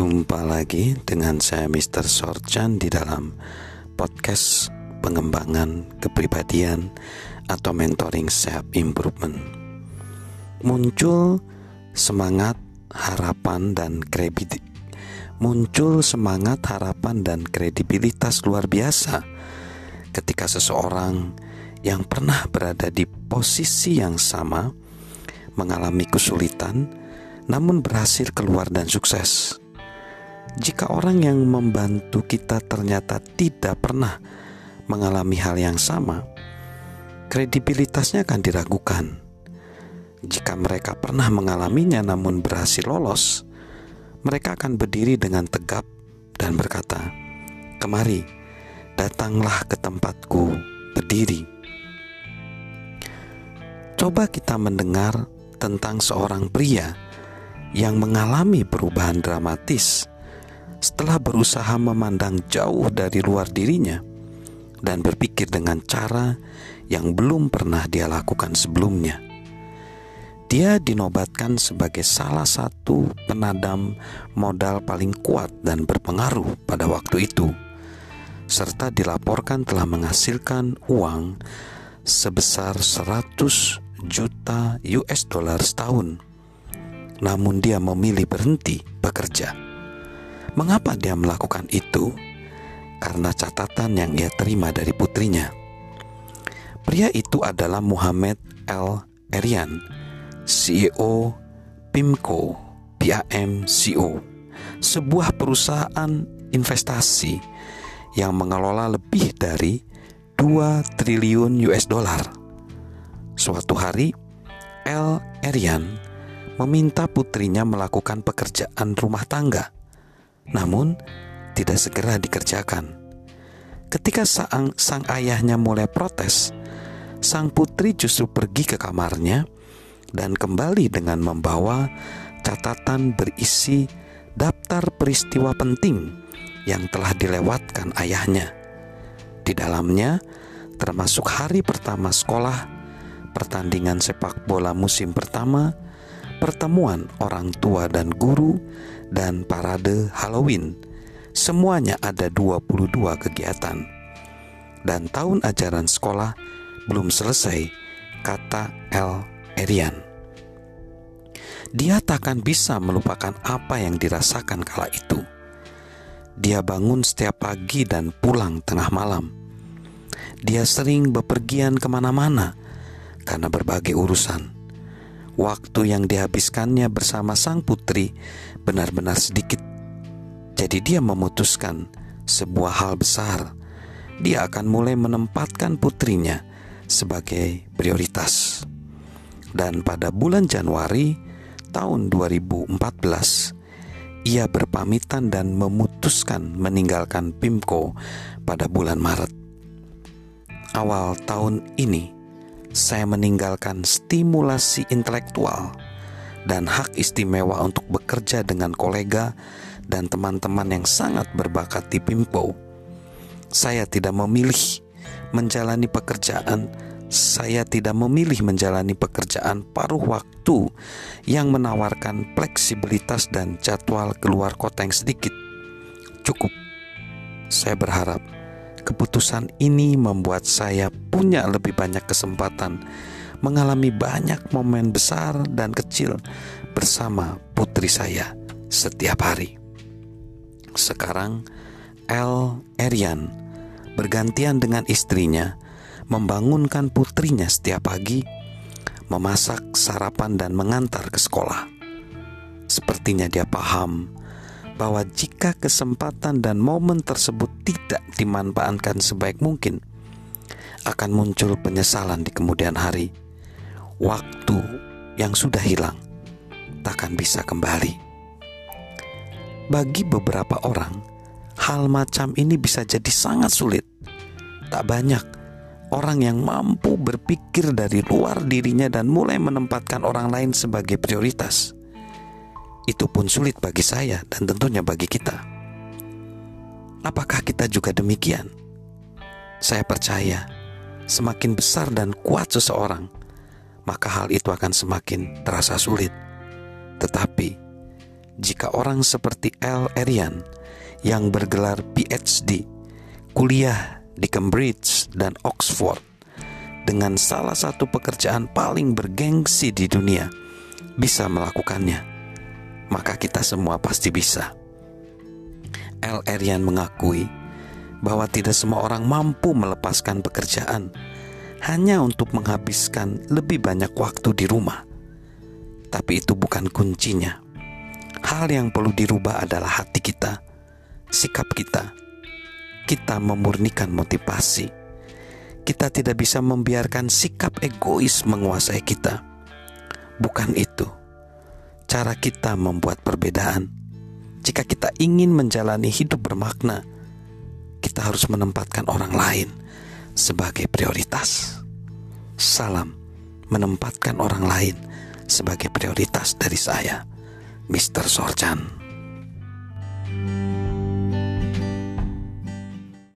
Jumpa lagi dengan saya Mr. Sorchan di dalam podcast pengembangan kepribadian atau mentoring self improvement. Muncul semangat, harapan dan kredibilitas muncul semangat, harapan dan kredibilitas luar biasa ketika seseorang yang pernah berada di posisi yang sama mengalami kesulitan namun berhasil keluar dan sukses. Jika orang yang membantu kita ternyata tidak pernah mengalami hal yang sama, kredibilitasnya akan diragukan. Jika mereka pernah mengalaminya namun berhasil lolos, mereka akan berdiri dengan tegap dan berkata, "Kemari, datanglah ke tempatku berdiri." Coba kita mendengar tentang seorang pria yang mengalami perubahan dramatis setelah berusaha memandang jauh dari luar dirinya dan berpikir dengan cara yang belum pernah dia lakukan sebelumnya. Dia dinobatkan sebagai salah satu penadam modal paling kuat dan berpengaruh pada waktu itu, serta dilaporkan telah menghasilkan uang sebesar 100 juta US dollar setahun. Namun dia memilih berhenti bekerja Mengapa dia melakukan itu? Karena catatan yang ia terima dari putrinya. Pria itu adalah Muhammad L. Erian, CEO PIMCO, PAMCO, sebuah perusahaan investasi yang mengelola lebih dari 2 triliun US dollar. Suatu hari, L. Erian meminta putrinya melakukan pekerjaan rumah tangga namun tidak segera dikerjakan. Ketika sang, sang ayahnya mulai protes, sang putri justru pergi ke kamarnya dan kembali dengan membawa catatan berisi daftar peristiwa penting yang telah dilewatkan ayahnya. Di dalamnya termasuk hari pertama sekolah, pertandingan sepak bola musim pertama, pertemuan orang tua dan guru, dan parade Halloween. Semuanya ada 22 kegiatan. Dan tahun ajaran sekolah belum selesai, kata L. Erian. Dia takkan bisa melupakan apa yang dirasakan kala itu. Dia bangun setiap pagi dan pulang tengah malam. Dia sering bepergian ke mana-mana karena berbagai urusan waktu yang dihabiskannya bersama sang putri benar-benar sedikit. Jadi dia memutuskan sebuah hal besar. Dia akan mulai menempatkan putrinya sebagai prioritas. Dan pada bulan Januari tahun 2014, ia berpamitan dan memutuskan meninggalkan PIMCO pada bulan Maret. Awal tahun ini, saya meninggalkan stimulasi intelektual dan hak istimewa untuk bekerja dengan kolega dan teman-teman yang sangat berbakat di Pimpo. Saya tidak memilih menjalani pekerjaan, saya tidak memilih menjalani pekerjaan paruh waktu yang menawarkan fleksibilitas dan jadwal keluar kota yang sedikit. Cukup. Saya berharap Keputusan ini membuat saya punya lebih banyak kesempatan mengalami banyak momen besar dan kecil bersama putri saya setiap hari. Sekarang, El Erian bergantian dengan istrinya membangunkan putrinya setiap pagi, memasak sarapan dan mengantar ke sekolah. Sepertinya dia paham bahwa jika kesempatan dan momen tersebut tidak dimanfaatkan sebaik mungkin, akan muncul penyesalan di kemudian hari. Waktu yang sudah hilang takkan bisa kembali. Bagi beberapa orang, hal macam ini bisa jadi sangat sulit. Tak banyak orang yang mampu berpikir dari luar dirinya dan mulai menempatkan orang lain sebagai prioritas itu pun sulit bagi saya dan tentunya bagi kita. Apakah kita juga demikian? Saya percaya, semakin besar dan kuat seseorang, maka hal itu akan semakin terasa sulit. Tetapi, jika orang seperti L. Erian yang bergelar PhD, kuliah di Cambridge dan Oxford, dengan salah satu pekerjaan paling bergengsi di dunia, bisa melakukannya, maka kita semua pasti bisa. L. Erian mengakui bahwa tidak semua orang mampu melepaskan pekerjaan hanya untuk menghabiskan lebih banyak waktu di rumah. Tapi itu bukan kuncinya. Hal yang perlu dirubah adalah hati kita, sikap kita. Kita memurnikan motivasi. Kita tidak bisa membiarkan sikap egois menguasai kita. Bukan itu cara kita membuat perbedaan. Jika kita ingin menjalani hidup bermakna, kita harus menempatkan orang lain sebagai prioritas. Salam menempatkan orang lain sebagai prioritas dari saya, Mr. Sorjan.